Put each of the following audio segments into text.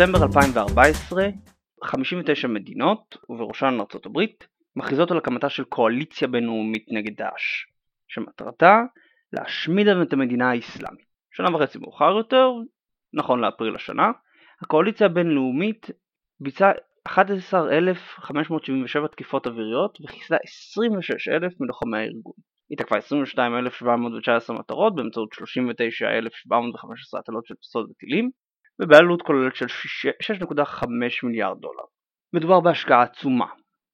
בספטמבר 2014, 59 מדינות, ובראשן ארצות הברית, מכריזות על הקמתה של קואליציה בינלאומית נגד דאעש, שמטרתה להשמיד את המדינה האסלאמית. שנה וחצי מאוחר יותר, נכון לאפריל השנה, הקואליציה הבינלאומית ביצעה 11,577 תקיפות אוויריות וחיסלה 26,000 מלוחמי הארגון. היא תקפה 22,719 מטרות באמצעות 39,715 הטלות של פצצות וטילים ובעלות כוללת של 6.5 מיליארד דולר. מדובר בהשקעה עצומה,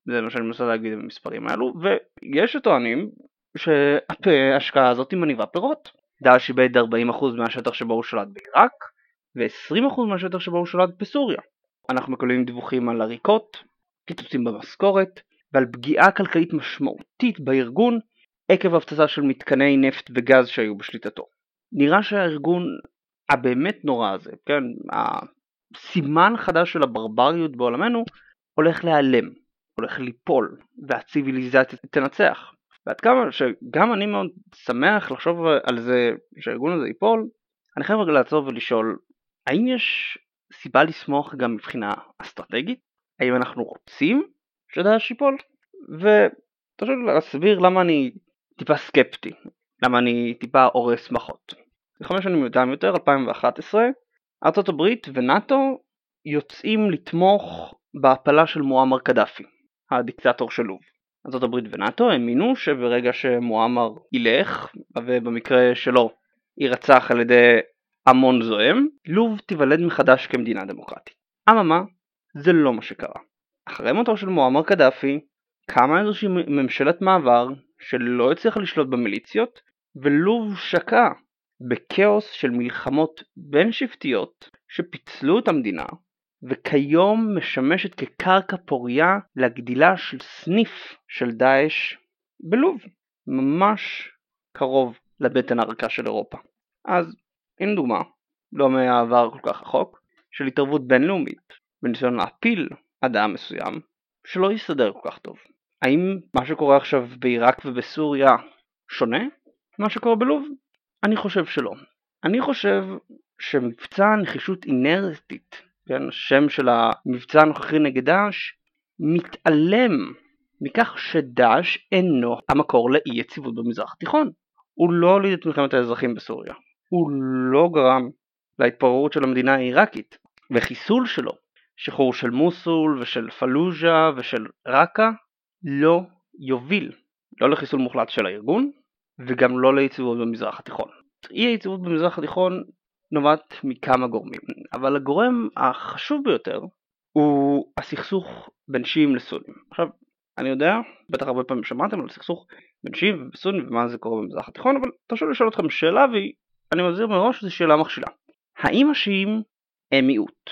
זה מה שאני מנסה להגיד במספרים האלו, ויש שטוענים שההשקעה הזאת מניבה פירות. דאעש איבד 40% מהשטח שבו הוא שלט בעיראק ו-20% מהשטח שבו הוא שלט בסוריה. אנחנו מקבלים דיווחים על עריקות, קיצוצים במשכורת ועל פגיעה כלכלית משמעותית בארגון עקב הפצצה של מתקני נפט וגז שהיו בשליטתו. נראה שהארגון הבאמת נורא הזה, כן, הסימן חדש של הברבריות בעולמנו הולך להיעלם, הולך ליפול והציוויליזציה תנצח. ועד כמה שגם אני מאוד שמח לחשוב על זה שהארגון הזה ייפול, אני חייב רגע לעצור ולשאול, האם יש סיבה לשמוח גם מבחינה אסטרטגית? האם אנחנו רוצים שדאעש ייפול? ותרשו לי להסביר למה אני טיפה סקפטי, למה אני טיפה הורס מחות. חמש שנים מוקדם יותר, 2011, ארצות הברית ונאט"ו יוצאים לתמוך בהפלה של מועמר קדאפי, הדיקטטור של לוב. ארצות הברית ונאט"ו האמינו שברגע שמועמר ילך, ובמקרה שלו יירצח על ידי המון זועם, לוב תיוולד מחדש כמדינה דמוקרטית. אממה, זה לא מה שקרה. אחרי מותו של מועמר קדאפי, קמה איזושהי ממשלת מעבר שלא הצליחה לשלוט במיליציות, ולוב שקעה בכאוס של מלחמות בין שבטיות שפיצלו את המדינה, וכיום משמשת כקרקע פוריה לגדילה של סניף של דאעש בלוב, ממש קרוב לבטן הרכה של אירופה. אז הנה דוגמה, לא מהעבר כל כך רחוק, של התערבות בינלאומית בניסיון להפיל אדם מסוים שלא יסתדר כל כך טוב. האם מה שקורה עכשיו בעיראק ובסוריה שונה ממה שקורה בלוב? אני חושב שלא. אני חושב שמבצע נחישות אינרטית, כן, השם של המבצע הנוכחי נגד דאעש, מתעלם מכך שדאעש אינו המקור לאי יציבות במזרח התיכון. הוא לא הוליד את מלחמת האזרחים בסוריה. הוא לא גרם להתפוררות של המדינה העיראקית, וחיסול שלו, שחרור של מוסול ושל פלוז'ה ושל ראקה, לא יוביל לא לחיסול מוחלט של הארגון וגם לא ליציבות במזרח התיכון. אי היציבות במזרח התיכון נובעת מכמה גורמים, אבל הגורם החשוב ביותר הוא הסכסוך בין שיעים לסונים. עכשיו, אני יודע, בטח הרבה פעמים שמעתם על סכסוך בין שיעים וסונים ומה זה קורה במזרח התיכון, אבל תרשו לשאול אתכם שאלה ואני מזהיר מראש שזו שאלה מכשילה. האם השיעים הם מיעוט?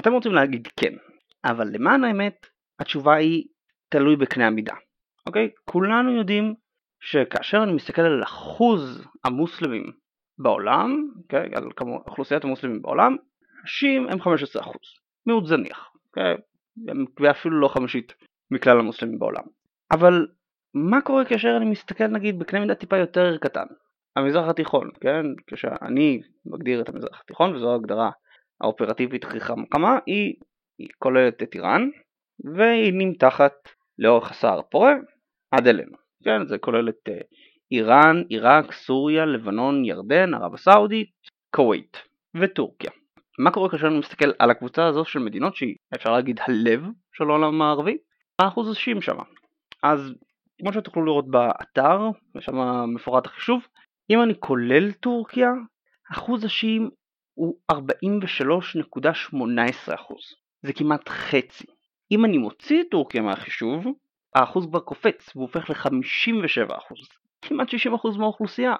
אתם רוצים להגיד כן, אבל למען האמת התשובה היא תלוי בקנה המידה. אוקיי? כולנו יודעים שכאשר אני מסתכל על אחוז המוסלמים בעולם, אוקיי? על כמו, אוכלוסיית המוסלמים בעולם, נשים הם 15%, מיעוט זניח, אוקיי? ואפילו לא חמישית מכלל המוסלמים בעולם. אבל מה קורה כאשר אני מסתכל נגיד בקנה מידה טיפה יותר קטן? המזרח התיכון, כן? כשאני מגדיר את המזרח התיכון וזו ההגדרה האופרטיבית הכי חכמה, היא, היא כוללת את איראן והיא נמתחת לאורך הסהר הפורה עד אלינו. כן, זה כולל את אה, איראן, עיראק, סוריה, לבנון, ירדן, ערב הסעודית, כווית וטורקיה. מה קורה כאשר אני מסתכל על הקבוצה הזו של מדינות שהיא אפשר להגיד הלב של העולם הערבי? מה אחוז השיעים שם? אז כמו שתוכלו לראות באתר, ושם מפורט החישוב, אם אני כולל טורקיה, אחוז השיעים הוא 43.18%. זה כמעט חצי. אם אני מוציא את טורקיה מהחישוב, האחוז כבר קופץ והוא הופך ל-57%, כמעט 60% מהאוכלוסייה.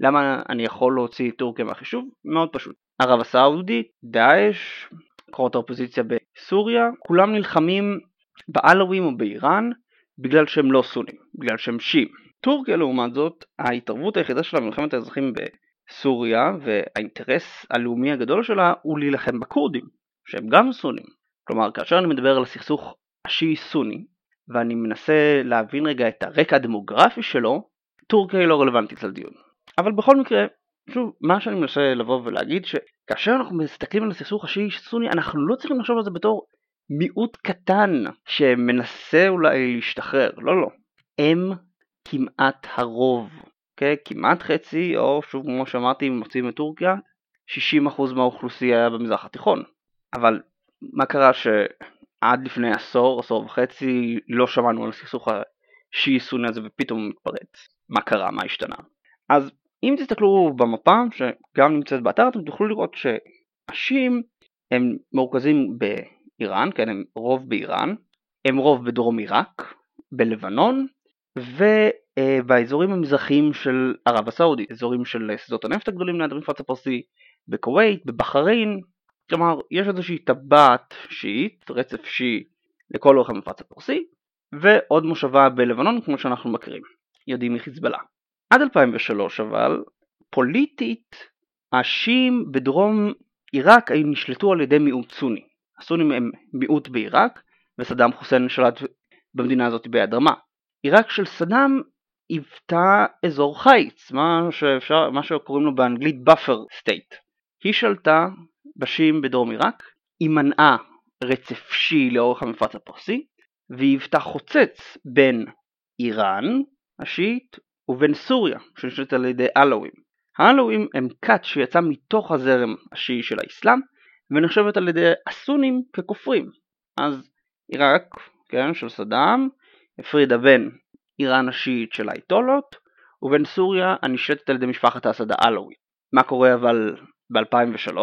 למה אני יכול להוציא את טורקיה מהחישוב? מאוד פשוט. ערב הסעודית, דאעש, כוחות האופוזיציה בסוריה, כולם נלחמים בעלווים או באיראן בגלל שהם לא סונים, בגלל שהם שיעים. טורקיה לעומת זאת, ההתערבות היחידה שלה במלחמת האזרחים בסוריה והאינטרס הלאומי הגדול שלה הוא להילחם בכורדים, שהם גם סונים. כלומר, כאשר אני מדבר על הסכסוך השיעי-סוני, ואני מנסה להבין רגע את הרקע הדמוגרפי שלו, טורקיה היא לא רלוונטית לדיון. אבל בכל מקרה, שוב, מה שאני מנסה לבוא ולהגיד, שכאשר אנחנו מסתכלים על הסכסוך השיעי-סוני, אנחנו לא צריכים לחשוב על זה בתור מיעוט קטן שמנסה אולי להשתחרר, לא לא, הם כמעט הרוב, okay? אוקיי? כמעט חצי, או שוב כמו שאמרתי, אם מוצאים את טורקיה, 60% מהאוכלוסייה במזרח התיכון. אבל מה קרה שעד לפני עשור, עשור וחצי, לא שמענו על הסכסוך השיעי-סוני הזה ופתאום הוא מתפרץ? מה קרה? מה השתנה? אז אם תסתכלו במפה, שגם נמצאת באתר, אתם תוכלו לראות שהשיעים הם מרוכזים באיראן, כן, הם רוב באיראן, הם רוב בדרום עיראק, בלבנון, ובאזורים המזרחיים של ערב הסעודית, אזורים של שדות הנפט הגדולים ליד המפרץ הפרסי, בכווית, בבחריין, כלומר יש איזושהי טבעת שיעית, רצף שיעי לכל אורך המפרץ הפרסי, ועוד מושבה בלבנון כמו שאנחנו מכירים, יודעים מחיזבאללה. עד 2003 אבל, פוליטית, השיעים בדרום עיראק היו נשלטו על ידי מיעוט סוני. הסונים הם מיעוט בעיראק, וסדאם חוסיין שלט במדינה הזאת ביד רמה. עיראק של סדאם היוותה אזור חיץ, מה, שאפשר, מה שקוראים לו באנגלית buffer state. היא שלטה בשיעים בדרום עיראק, היא מנעה רצף שיעי לאורך המפרץ הפרסי, והיוותה חוצץ בין איראן השיעית ובין סוריה שנשלטת על ידי אלווים. האלווים הם כת שיצא מתוך הזרם השיעי של האסלאם ונחשבת על ידי הסונים ככופרים. אז עיראק, כן, של סדאם, הפרידה בין איראן השיעית של האייתולות ובין סוריה הנשלטת על ידי משפחת האסד האלווי. מה קורה אבל ב-2003?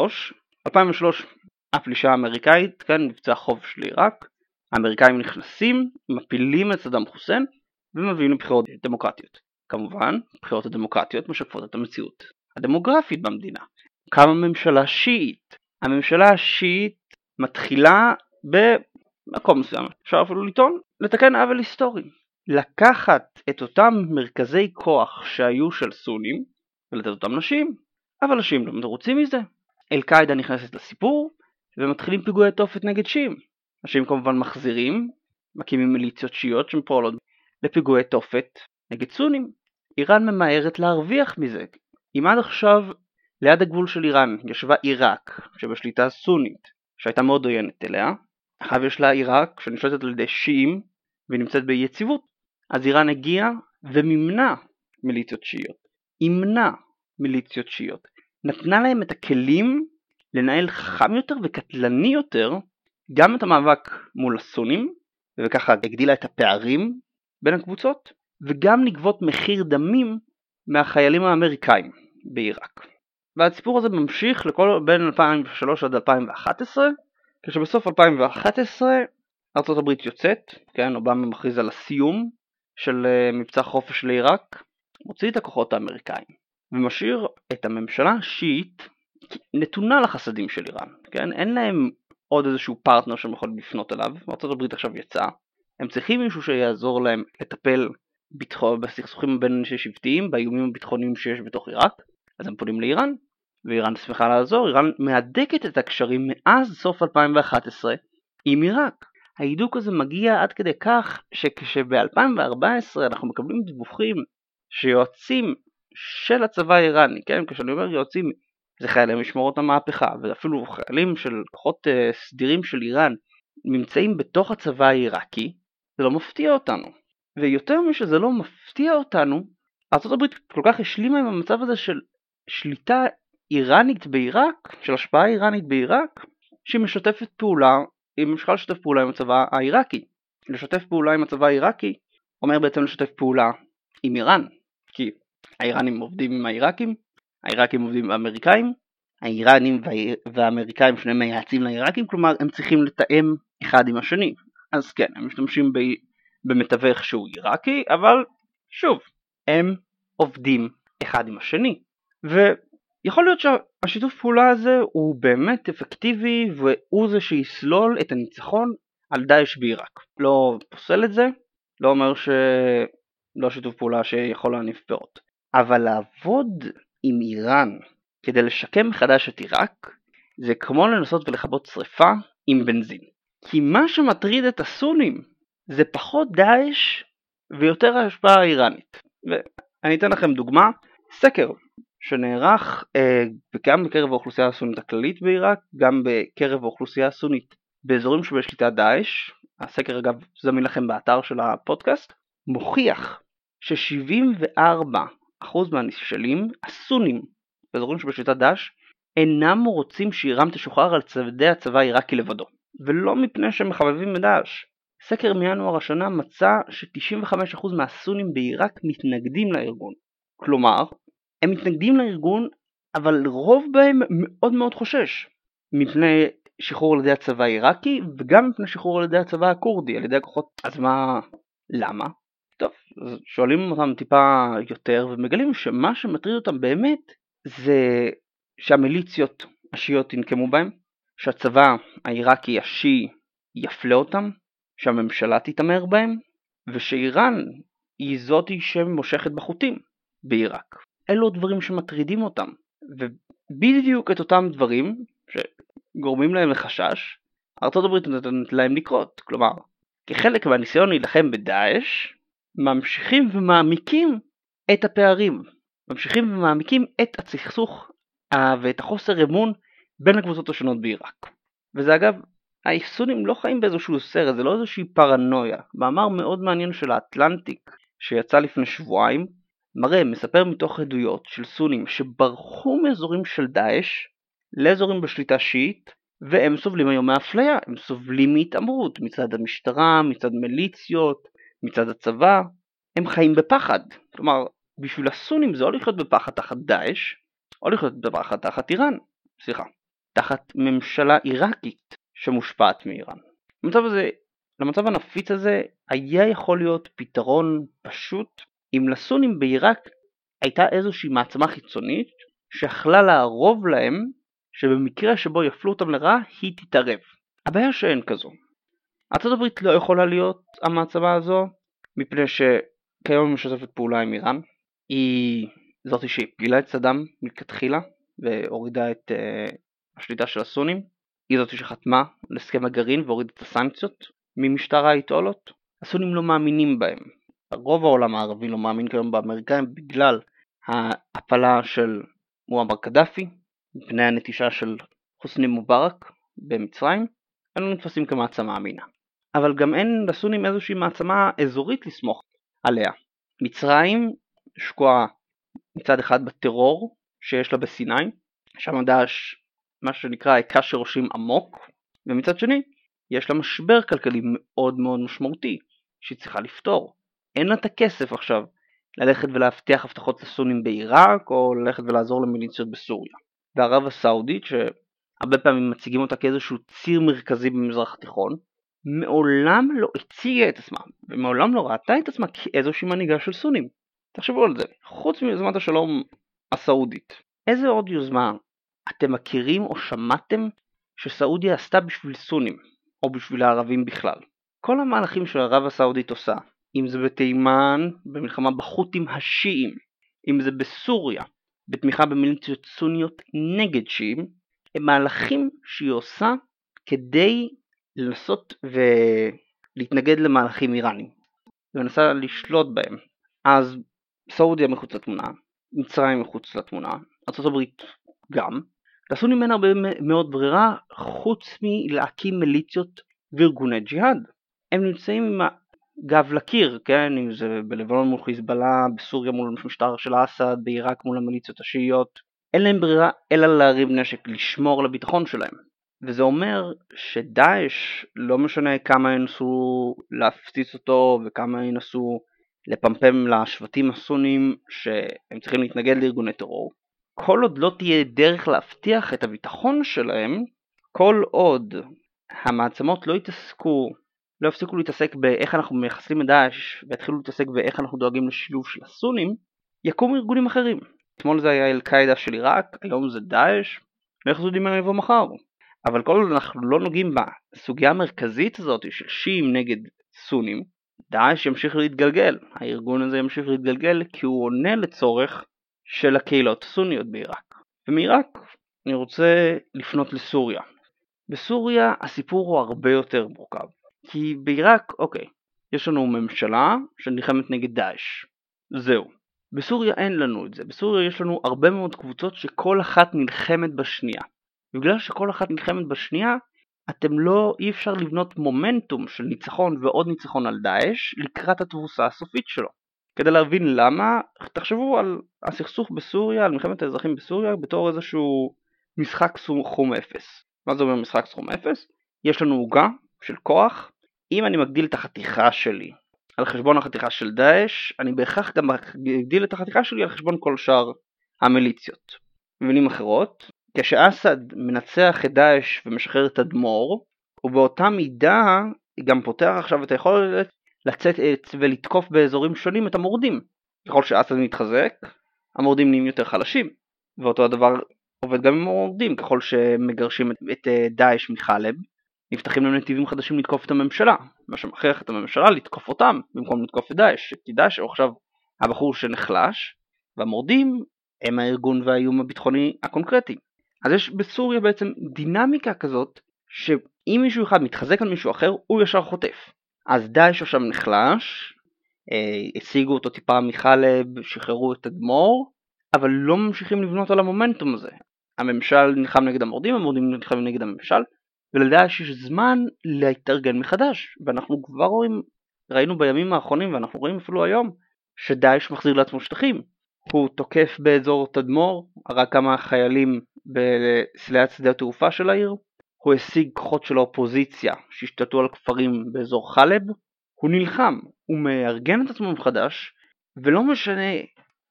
2003 הפלישה האמריקאית, כן, מבצע חוב של עיראק, האמריקאים נכנסים, מפילים את סדאם חוסיין ומביאים לבחירות דמוקרטיות. כמובן, הבחירות הדמוקרטיות משקפות את המציאות הדמוגרפית במדינה. קמה ממשלה שיעית. הממשלה השיעית מתחילה במקום מסוים, אפשר אפילו לטעון, לתקן עוול היסטורי. לקחת את אותם מרכזי כוח שהיו של סונים ולתת אותם נשים, אבל נשים לא מרוצים מזה. אל-קאעידה נכנסת לסיפור ומתחילים פיגועי תופת נגד שיעים. השיעים כמובן מחזירים, מקימים מיליציות שיעיות שפועלות לפיגועי תופת נגד סונים. איראן ממהרת להרוויח מזה. אם עד עכשיו ליד הגבול של איראן ישבה עיראק שבשליטה סונית שהייתה מאוד עוינת אליה, עכשיו יש לה עיראק שנשלטת על ידי שיעים והיא נמצאת ביציבות, אז איראן הגיעה ומימנה מיליציות שיעיות. אימנה מיליציות שיעיות. נתנה להם את הכלים לנהל חכם יותר וקטלני יותר גם את המאבק מול הסונים, וככה הגדילה את הפערים בין הקבוצות, וגם לגבות מחיר דמים מהחיילים האמריקאים בעיראק. והסיפור הזה ממשיך לכל בין 2003 עד 2011, כשבסוף 2011 ארה"ב יוצאת, כן, אובמה מכריז על הסיום של אה, מבצע חופש לעיראק, מוציא את הכוחות האמריקאים, ומשאיר את הממשלה השיעית נתונה לחסדים של איראן, כן, אין להם עוד איזשהו פרטנר שהם יכולים לפנות אליו, ארה"ב עכשיו יצאה, הם צריכים מישהו שיעזור להם לטפל ביטחון, בסכסוכים הבין שבטיים, באיומים הביטחוניים שיש בתוך עיראק, אז הם פונים לאיראן, ואיראן שמחה לעזור, איראן מהדקת את הקשרים מאז סוף 2011 עם עיראק. ההידוק הזה מגיע עד כדי כך שכשב-2014 אנחנו מקבלים דיווחים שיועצים של הצבא האיראני, כן, כשאני אומר יועצים זה חיילי משמורות המהפכה, ואפילו חיילים של כוחות uh, סדירים של איראן נמצאים בתוך הצבא העיראקי, זה לא מפתיע אותנו. ויותר משזה לא מפתיע אותנו, ארה"ב כל כך השלימה עם המצב הזה של שליטה איראנית בעיראק, של השפעה איראנית בעיראק, שהיא משתפת פעולה, היא ממשיכה לשתף פעולה עם הצבא העיראקי. לשתף פעולה עם הצבא העיראקי אומר בעצם לשתף פעולה עם איראן, כי האיראנים עובדים עם העיראקים, העיראקים עובדים עם האמריקאים, האיראנים והאמריקאים שניהם מייעצים לעיראקים, כלומר הם צריכים לתאם אחד עם השני. אז כן, הם משתמשים במתווך שהוא עיראקי, אבל שוב, הם עובדים אחד עם השני. ויכול להיות שהשיתוף פעולה הזה הוא באמת אפקטיבי והוא זה שיסלול את הניצחון על דאעש בעיראק. לא פוסל את זה, לא אומר שלא שיתוף פעולה שיכול להניף פירות. אבל לעבוד עם איראן כדי לשקם מחדש את עיראק זה כמו לנסות ולכבות שריפה עם בנזין. כי מה שמטריד את הסונים זה פחות דאעש ויותר ההשפעה האיראנית. ואני אתן לכם דוגמה, סקר שנערך אה, גם בקרב האוכלוסייה הסונית הכללית בעיראק, גם בקרב האוכלוסייה הסונית באזורים שבשליטת דאעש, הסקר אגב זמין לכם באתר של הפודקאסט, מוכיח ש-74% מהנשאלים הסונים באזורים שבשליטת דאעש אינם רוצים שאיראן תשוחרר על צדי הצבא העיראקי לבדו, ולא מפני שהם מחבבים את דאעש. סקר מינואר השנה מצא ש-95% מהסונים בעיראק מתנגדים לארגון. כלומר, הם מתנגדים לארגון, אבל רוב בהם מאוד מאוד חושש מפני שחרור על ידי הצבא העיראקי, וגם מפני שחרור על ידי הצבא הכורדי, על ידי הכוחות. אז מה... למה? טוב, שואלים אותם טיפה יותר, ומגלים שמה שמטריד אותם באמת זה שהמיליציות השיעיות ינקמו בהם, שהצבא העיראקי השיעי יפלה אותם, שהממשלה תתעמר בהם, ושאיראן היא זאתי שמושכת בחוטים בעיראק. אלו הדברים שמטרידים אותם, ובדיוק את אותם דברים שגורמים להם לחשש, ארצות הברית נותנת להם לקרות, כלומר, כחלק מהניסיון להילחם בדאעש, ממשיכים ומעמיקים את הפערים, ממשיכים ומעמיקים את הסכסוך ואת החוסר אמון בין הקבוצות השונות בעיראק. וזה אגב, האפסונים לא חיים באיזשהו סרט, זה לא איזושהי פרנויה. מאמר מאוד מעניין של האטלנטיק שיצא לפני שבועיים, מראה, מספר מתוך עדויות של סונים שברחו מאזורים של דאעש לאזורים בשליטה שיעית, והם סובלים היום מאפליה, הם סובלים מהתעמרות מצד המשטרה, מצד מיליציות, מצד הצבא, הם חיים בפחד. כלומר, בשביל הסונים זה או לחיות בפחד תחת דאעש, או לחיות בפחד תחת איראן, סליחה, תחת ממשלה עיראקית שמושפעת מאיראן. למצב, הזה, למצב הנפיץ הזה היה יכול להיות פתרון פשוט אם לסונים בעיראק הייתה איזושהי מעצמה חיצונית שיכלה לערוב להם שבמקרה שבו יפלו אותם לרעה היא תתערב. הבעיה שאין כזו. ארה"ב לא יכולה להיות המעצמה הזו מפני שכיום היא משתפת פעולה עם איראן. היא זאתי שהפילה את סדאם מלכתחילה והורידה את uh, השליטה של הסונים. היא זאתי שחתמה על הסכם הגרעין והורידה את הסנקציות ממשטר האייתולות. הסונים לא מאמינים בהם. רוב העולם הערבי לא מאמין כיום באמריקאים בגלל ההפלה של מועמר קדאפי, מפני הנטישה של חוסני מובארק במצרים, אנו נתפסים כמעצמה אמינה. אבל גם אין לסונים איזושהי מעצמה אזורית לסמוך עליה. מצרים שקועה מצד אחד בטרור שיש לה בסיני, שם דאעש מה שנקרא היכה שורשים עמוק, ומצד שני יש לה משבר כלכלי מאוד מאוד משמעותי שהיא צריכה לפתור. אין לה את הכסף עכשיו ללכת ולהבטיח הבטחות לסונים בעיראק או ללכת ולעזור למיליציות בסוריה. וערב הסעודית שהרבה פעמים מציגים אותה כאיזשהו ציר מרכזי במזרח התיכון מעולם לא הציגה את עצמה ומעולם לא ראתה את עצמה כאיזושהי מנהיגה של סונים. תחשבו על זה, חוץ מיוזמת השלום הסעודית, איזה עוד יוזמה אתם מכירים או שמעתם שסעודיה עשתה בשביל סונים או בשביל הערבים בכלל? כל המהלכים שערב הסעודית עושה אם זה בתימן, במלחמה בחות'ים השיעים, אם זה בסוריה, בתמיכה במיליציות סוניות נגד שיעים, הם מהלכים שהיא עושה כדי לנסות ולהתנגד למהלכים איראנים. היא מנסה לשלוט בהם. אז סעודיה מחוץ לתמונה, מצרים מחוץ לתמונה, ארה"ב גם. לסונים אין הרבה מאוד ברירה חוץ מלהקים מיליציות וארגוני ג'יהאד. הם נמצאים עם גב לקיר, כן, אם זה בלבנון מול חיזבאללה, בסוריה מול המשטר של אסד, בעיראק מול המיליציות השיעיות, אין להם ברירה אלא להרים נשק, לשמור על הביטחון שלהם. וזה אומר שדאעש, לא משנה כמה ינסו להפציץ אותו וכמה ינסו לפמפם לשבטים הסונים שהם צריכים להתנגד לארגוני טרור, כל עוד לא תהיה דרך להבטיח את הביטחון שלהם, כל עוד המעצמות לא יתעסקו לא יפסיקו להתעסק באיך אנחנו מייחסים את דאעש ויתחילו להתעסק באיך אנחנו דואגים לשילוב של הסונים, יקומו ארגונים אחרים. אתמול זה היה אל-קאעידה של עיראק, היום זה דאעש, ואיך זה יודעים מה יבוא מחר. אבל כל עוד אנחנו לא נוגעים בסוגיה המרכזית הזאת של שיעים נגד סונים, דאעש ימשיך להתגלגל, הארגון הזה ימשיך להתגלגל כי הוא עונה לצורך של הקהילות הסוניות בעיראק. ומעיראק אני רוצה לפנות לסוריה. בסוריה הסיפור הוא הרבה יותר מורכב. כי בעיראק, אוקיי, יש לנו ממשלה שנלחמת נגד דאעש. זהו. בסוריה אין לנו את זה, בסוריה יש לנו הרבה מאוד קבוצות שכל אחת נלחמת בשנייה. בגלל שכל אחת נלחמת בשנייה, אתם לא, אי אפשר לבנות מומנטום של ניצחון ועוד ניצחון על דאעש לקראת התבוסה הסופית שלו. כדי להבין למה, תחשבו על הסכסוך בסוריה, על מלחמת האזרחים בסוריה, בתור איזשהו משחק סכום אפס. מה זה אומר משחק סכום אפס? יש לנו עוגה של כוח, אם אני מגדיל את החתיכה שלי על חשבון החתיכה של דאעש, אני בהכרח גם אגדיל את החתיכה שלי על חשבון כל שאר המיליציות. במילים אחרות, כשאסד מנצח את דאעש ומשחרר את אדמו"ר, הוא באותה מידה גם פותח עכשיו את היכולת לצאת ולתקוף באזורים שונים את המורדים. ככל שאסד מתחזק, המורדים נהיים יותר חלשים, ואותו הדבר עובד גם עם המורדים, ככל שמגרשים את דאעש מחלב, נפתחים להם נתיבים חדשים לתקוף את הממשלה, מה שמכריח את הממשלה לתקוף אותם במקום לתקוף את דאעש, כי דאעש הוא עכשיו הבחור שנחלש, והמורדים הם הארגון והאיום הביטחוני הקונקרטי. אז יש בסוריה בעצם דינמיקה כזאת, שאם מישהו אחד מתחזק על מישהו אחר, הוא ישר חוטף. אז דאעש עכשיו נחלש, אה, השיגו אותו טיפה מחלב, שחררו את אדמו"ר, אבל לא ממשיכים לבנות על המומנטום הזה. הממשל נלחם נגד המורדים, המורדים נלחמים נגד הממשל, ולדאעש יש זמן להתארגן מחדש, ואנחנו כבר רואים, ראינו בימים האחרונים ואנחנו רואים אפילו היום, שדאעש מחזיר לעצמו שטחים. הוא תוקף באזור תדמור, הרג כמה חיילים בסליית שדה התעופה של העיר, הוא השיג כוחות של האופוזיציה שהשתלטו על כפרים באזור חלב, הוא נלחם, הוא מארגן את עצמו מחדש, ולא משנה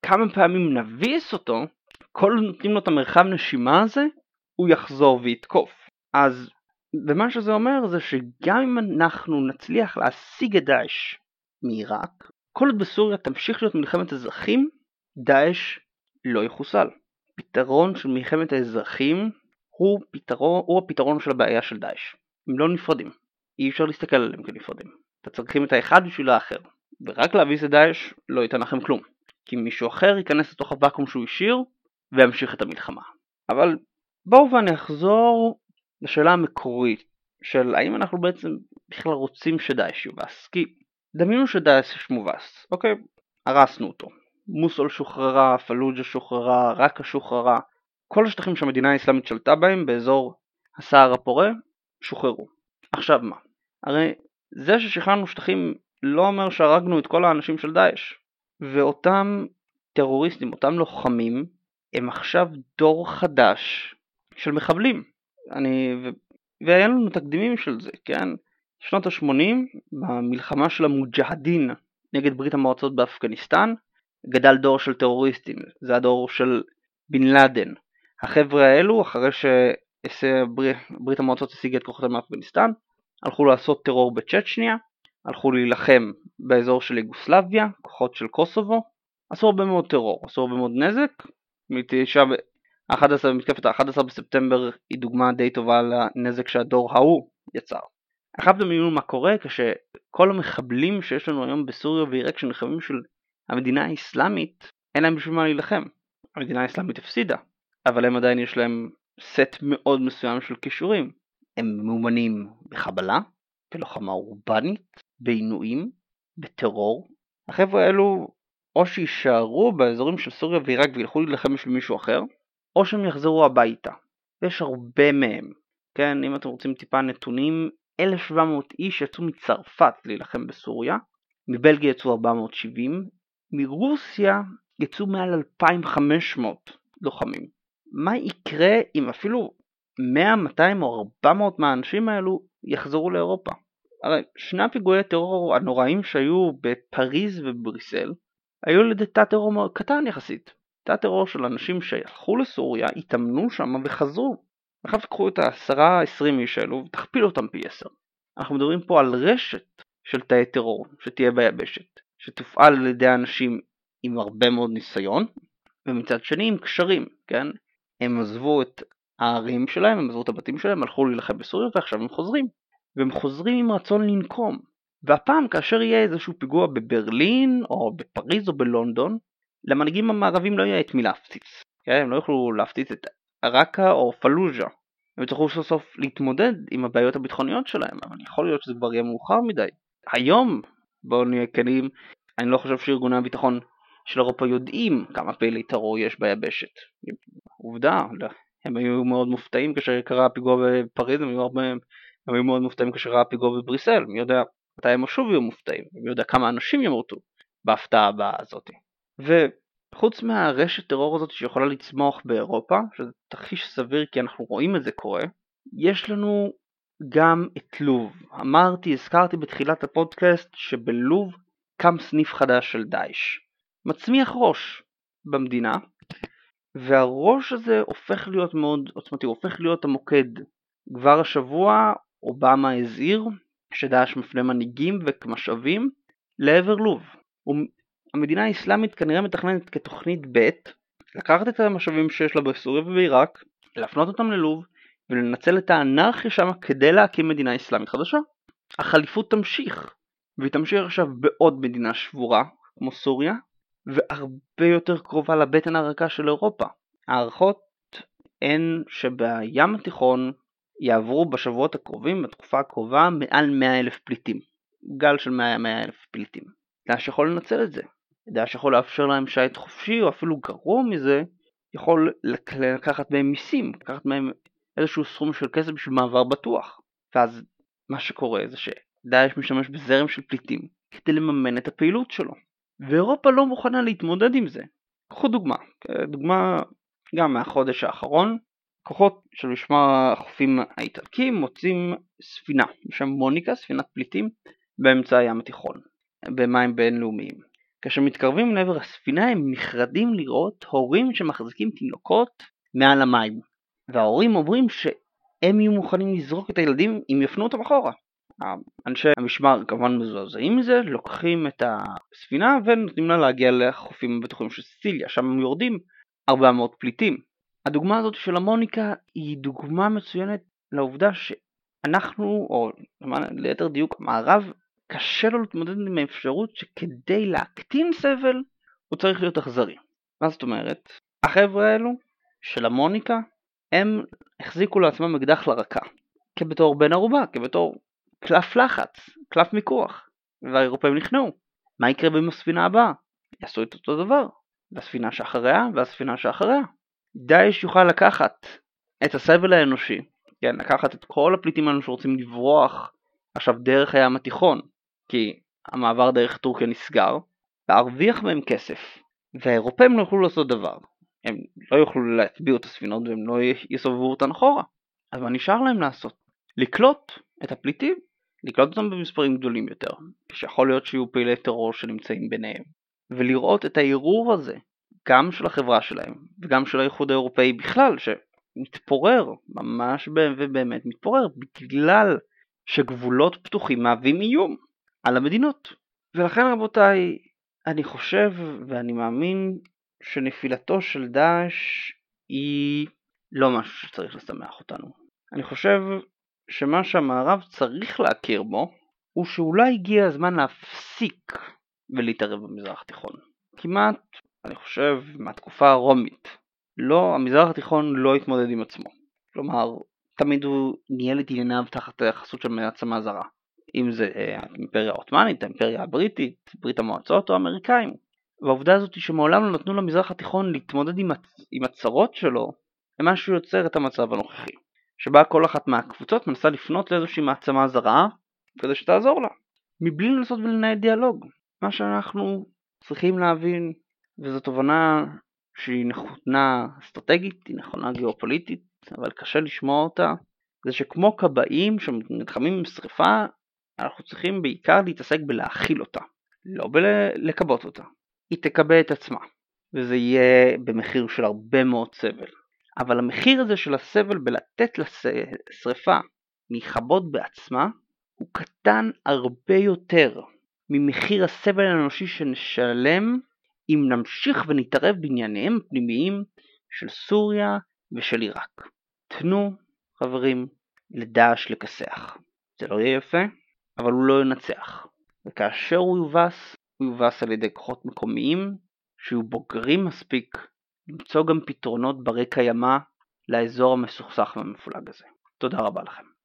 כמה פעמים נביס אותו, כל נותנים לו את המרחב נשימה הזה, הוא יחזור ויתקוף. אז ומה שזה אומר זה שגם אם אנחנו נצליח להשיג את דאעש מעיראק, כל עוד בסוריה תמשיך להיות מלחמת אזרחים, דאעש לא יחוסל. פתרון של מלחמת האזרחים הוא, פתרון, הוא הפתרון של הבעיה של דאעש. הם לא נפרדים. אי אפשר להסתכל עליהם כנפרדים. אתה צריכים את האחד בשביל האחר. ורק להביס את דאעש לא ייתן לכם כלום. כי מישהו אחר ייכנס לתוך הוואקום שהוא השאיר וימשיך את המלחמה. אבל בואו ואני אחזור לשאלה המקורית של האם אנחנו בעצם בכלל רוצים שדאעש יובס. כי דמיינו שדאעש מובס, אוקיי? הרסנו אותו. מוסול שוחררה, פלוג'ה שוחררה, ראקה שוחררה, כל השטחים שהמדינה האסלאמית שלטה בהם באזור הסהר הפורה שוחררו. עכשיו מה? הרי זה ששחררנו שטחים לא אומר שהרגנו את כל האנשים של דאעש. ואותם טרוריסטים, אותם לוחמים, הם עכשיו דור חדש של מחבלים. אני, ו, והיה לנו תקדימים של זה, כן? שנות ה-80, במלחמה של המוג'הדין נגד ברית המועצות באפגניסטן, גדל דור של טרוריסטים, זה הדור של בן לאדן. החבר'ה האלו, אחרי שברית המועצות השיגה את כוחותיהם מאפגניסטן, הלכו לעשות טרור בצ'צ'ניה, הלכו להילחם באזור של יוגוסלביה, כוחות של קוסובו, עשו הרבה מאוד טרור, עשו הרבה מאוד נזק, ה-11 מתקפת ה-11 בספטמבר היא דוגמה די טובה לנזק שהדור ההוא יצר. עכשיו דמיינו מה קורה כשכל המחבלים שיש לנו היום בסוריה ועיראק שנלחמים של המדינה האסלאמית, אין להם בשביל מה להילחם. המדינה האסלאמית הפסידה, אבל הם עדיין יש להם סט מאוד מסוים של כישורים. הם מאומנים בחבלה, בלוחמה אורבנית, בעינויים, בטרור. החבר'ה האלו או שיישארו באזורים של סוריה ועיראק וילכו להילחם בשביל מישהו אחר, או שהם יחזרו הביתה. ויש הרבה מהם. כן, אם אתם רוצים טיפה נתונים, 1,700 איש יצאו מצרפת להילחם בסוריה, מבלגיה יצאו 470, מרוסיה יצאו מעל 2,500 לוחמים. מה יקרה אם אפילו 100, 200 או 400 מהאנשים האלו יחזרו לאירופה? הרי שני הפיגועי הטרור הנוראים שהיו בפריז ובבריסל היו על ידי תא טרור קטן יחסית. תא טרור של אנשים שהלכו לסוריה, התאמנו שם וחזרו. עכשיו תקחו את העשרה עשרים איש האלו ותכפילו אותם פי עשר. אנחנו מדברים פה על רשת של תאי טרור שתהיה ביבשת, שתופעל על ידי אנשים עם הרבה מאוד ניסיון, ומצד שני עם קשרים, כן? הם עזבו את הערים שלהם, הם עזבו את הבתים שלהם, הלכו להילחם בסוריה ועכשיו הם חוזרים. והם חוזרים עם רצון לנקום. והפעם כאשר יהיה איזשהו פיגוע בברלין או בפריז או בלונדון, למנהיגים המערבים לא יהיה את מי להפציץ. כן? הם לא יוכלו להפציץ את עראקה או פלוז'ה. הם יצטרכו סוף סוף להתמודד עם הבעיות הביטחוניות שלהם, אבל יכול להיות שזה כבר יהיה מאוחר מדי. היום, בואו נהיה כנים, אני לא חושב שארגוני הביטחון של אירופה יודעים כמה פעילי טרור יש ביבשת. עובדה, הם היו מאוד מופתעים כאשר קרה הפיגוע בפריז, הם היו, הרבה, הם היו מאוד מופתעים כאשר קרה הפיגוע בבריסל, מי יודע מתי הם שוב יהיו מופתעים, מי יודע כמה אנשים ימותו בהפתעה הבאה הזאת. וחוץ מהרשת טרור הזאת שיכולה לצמוח באירופה, שזה תרחיש סביר כי אנחנו רואים את זה קורה, יש לנו גם את לוב. אמרתי, הזכרתי בתחילת הפודקאסט שבלוב קם סניף חדש של דאעש. מצמיח ראש במדינה, והראש הזה הופך להיות מאוד עוצמתי, הוא הופך להיות המוקד. כבר השבוע אובמה הזהיר שדאעש מפנה מנהיגים ומשאבים לעבר לוב. המדינה האסלאמית כנראה מתכננת כתוכנית ב' לקחת את המשאבים שיש לה בסוריה ובעיראק, להפנות אותם ללוב ולנצל את האנרכיה שם כדי להקים מדינה אסלאמית חדשה. החליפות תמשיך, והיא תמשיך עכשיו בעוד מדינה שבורה כמו סוריה, והרבה יותר קרובה לבטן הרכה של אירופה. הערכות הן שבים התיכון יעברו בשבועות הקרובים, בתקופה הקרובה, מעל 100 אלף פליטים. גל של 100, 100 אלף פליטים. דאעש יכול לנצל את זה. דאעש יכול לאפשר להם שיט חופשי, או אפילו גרוע מזה, יכול לקחת מהם מיסים, לקחת מהם איזשהו סכום של כסף בשביל מעבר בטוח. ואז מה שקורה זה שדאעש משתמש בזרם של פליטים כדי לממן את הפעילות שלו. ואירופה לא מוכנה להתמודד עם זה. קחו דוגמה, דוגמה גם מהחודש האחרון, כוחות של משמר החופים האיטלקי מוצאים ספינה בשם מוניקה, ספינת פליטים, באמצע הים התיכון, במים בינלאומיים. כאשר מתקרבים לעבר הספינה הם נחרדים לראות הורים שמחזיקים תינוקות מעל המים, וההורים אומרים שהם יהיו מוכנים לזרוק את הילדים אם יפנו אותם אחורה. אנשי המשמר כמובן מזועזעים מזה, לוקחים את הספינה ונותנים לה להגיע לחופים הבטוחים של סיציליה, שם הם יורדים 400 פליטים. הדוגמה הזאת של המוניקה היא דוגמה מצוינת לעובדה שאנחנו, או ליתר דיוק המערב, קשה לו להתמודד עם האפשרות שכדי להקטין סבל הוא צריך להיות אכזרי. מה זאת אומרת? החבר'ה האלו של המוניקה הם החזיקו לעצמם אקדח לרקה כבתור בן ערובה, כבתור קלף לחץ, קלף מיקוח, והאירופאים נכנעו. מה יקרה עם הספינה הבאה? יעשו את אותו דבר, והספינה שאחריה, והספינה שאחריה. דאעש יוכל לקחת את הסבל האנושי, כן, לקחת את כל הפליטים האלו שרוצים לברוח עכשיו דרך הים התיכון, כי המעבר דרך טורקיה נסגר, להרוויח מהם כסף, והאירופאים לא יוכלו לעשות דבר. הם לא יוכלו להטביע את הספינות והם לא יסובבו אותן אחורה. אז מה נשאר להם לעשות? לקלוט את הפליטים לקלוט אותם במספרים גדולים יותר, שיכול להיות שיהיו פעילי טרור שנמצאים ביניהם, ולראות את הערעור הזה, גם של החברה שלהם, וגם של האיחוד האירופאי בכלל, שמתפורר, ממש ובאמת מתפורר, בגלל שגבולות פתוחים מהווים איום על המדינות. ולכן רבותיי, אני חושב ואני מאמין שנפילתו של דאעש היא לא משהו שצריך לשמח אותנו. אני חושב שמה שהמערב צריך להכיר בו הוא שאולי הגיע הזמן להפסיק ולהתערב במזרח התיכון. כמעט, אני חושב, מהתקופה הרומית. לא, המזרח התיכון לא התמודד עם עצמו. כלומר, תמיד הוא ניהל את ענייניו תחת היחסות של מעצמה זרה. אם זה אה, האימפריה העות'מאנית, האימפריה הבריטית, ברית המועצות או האמריקאים. והעובדה הזאת היא שמעולם לא נתנו למזרח התיכון להתמודד עם, הצ... עם הצרות שלו, זה מה שיוצר את המצב הנוכחי. שבה כל אחת מהקבוצות מנסה לפנות לאיזושהי מעצמה זרה כדי שתעזור לה, מבלי לנסות ולנהל דיאלוג. מה שאנחנו צריכים להבין, וזו תובנה שהיא נכונה אסטרטגית, היא נכונה גיאופוליטית, אבל קשה לשמוע אותה, זה שכמו כבאים שמתחמים עם שריפה, אנחנו צריכים בעיקר להתעסק בלהכיל אותה, לא בלכבות אותה. היא תכבה את עצמה, וזה יהיה במחיר של הרבה מאוד סבל. אבל המחיר הזה של הסבל בלתת לשרפה להיכבות בעצמה הוא קטן הרבה יותר ממחיר הסבל האנושי שנשלם אם נמשיך ונתערב בענייניהם הפנימיים של סוריה ושל עיראק. תנו, חברים, לדאעש לכסח. זה לא יהיה יפה, אבל הוא לא ינצח. וכאשר הוא יובס, הוא יובס על ידי כוחות מקומיים שיהיו בוגרים מספיק למצוא גם פתרונות ברי קיימא לאזור המסוכסך והמפולג הזה. תודה רבה לכם.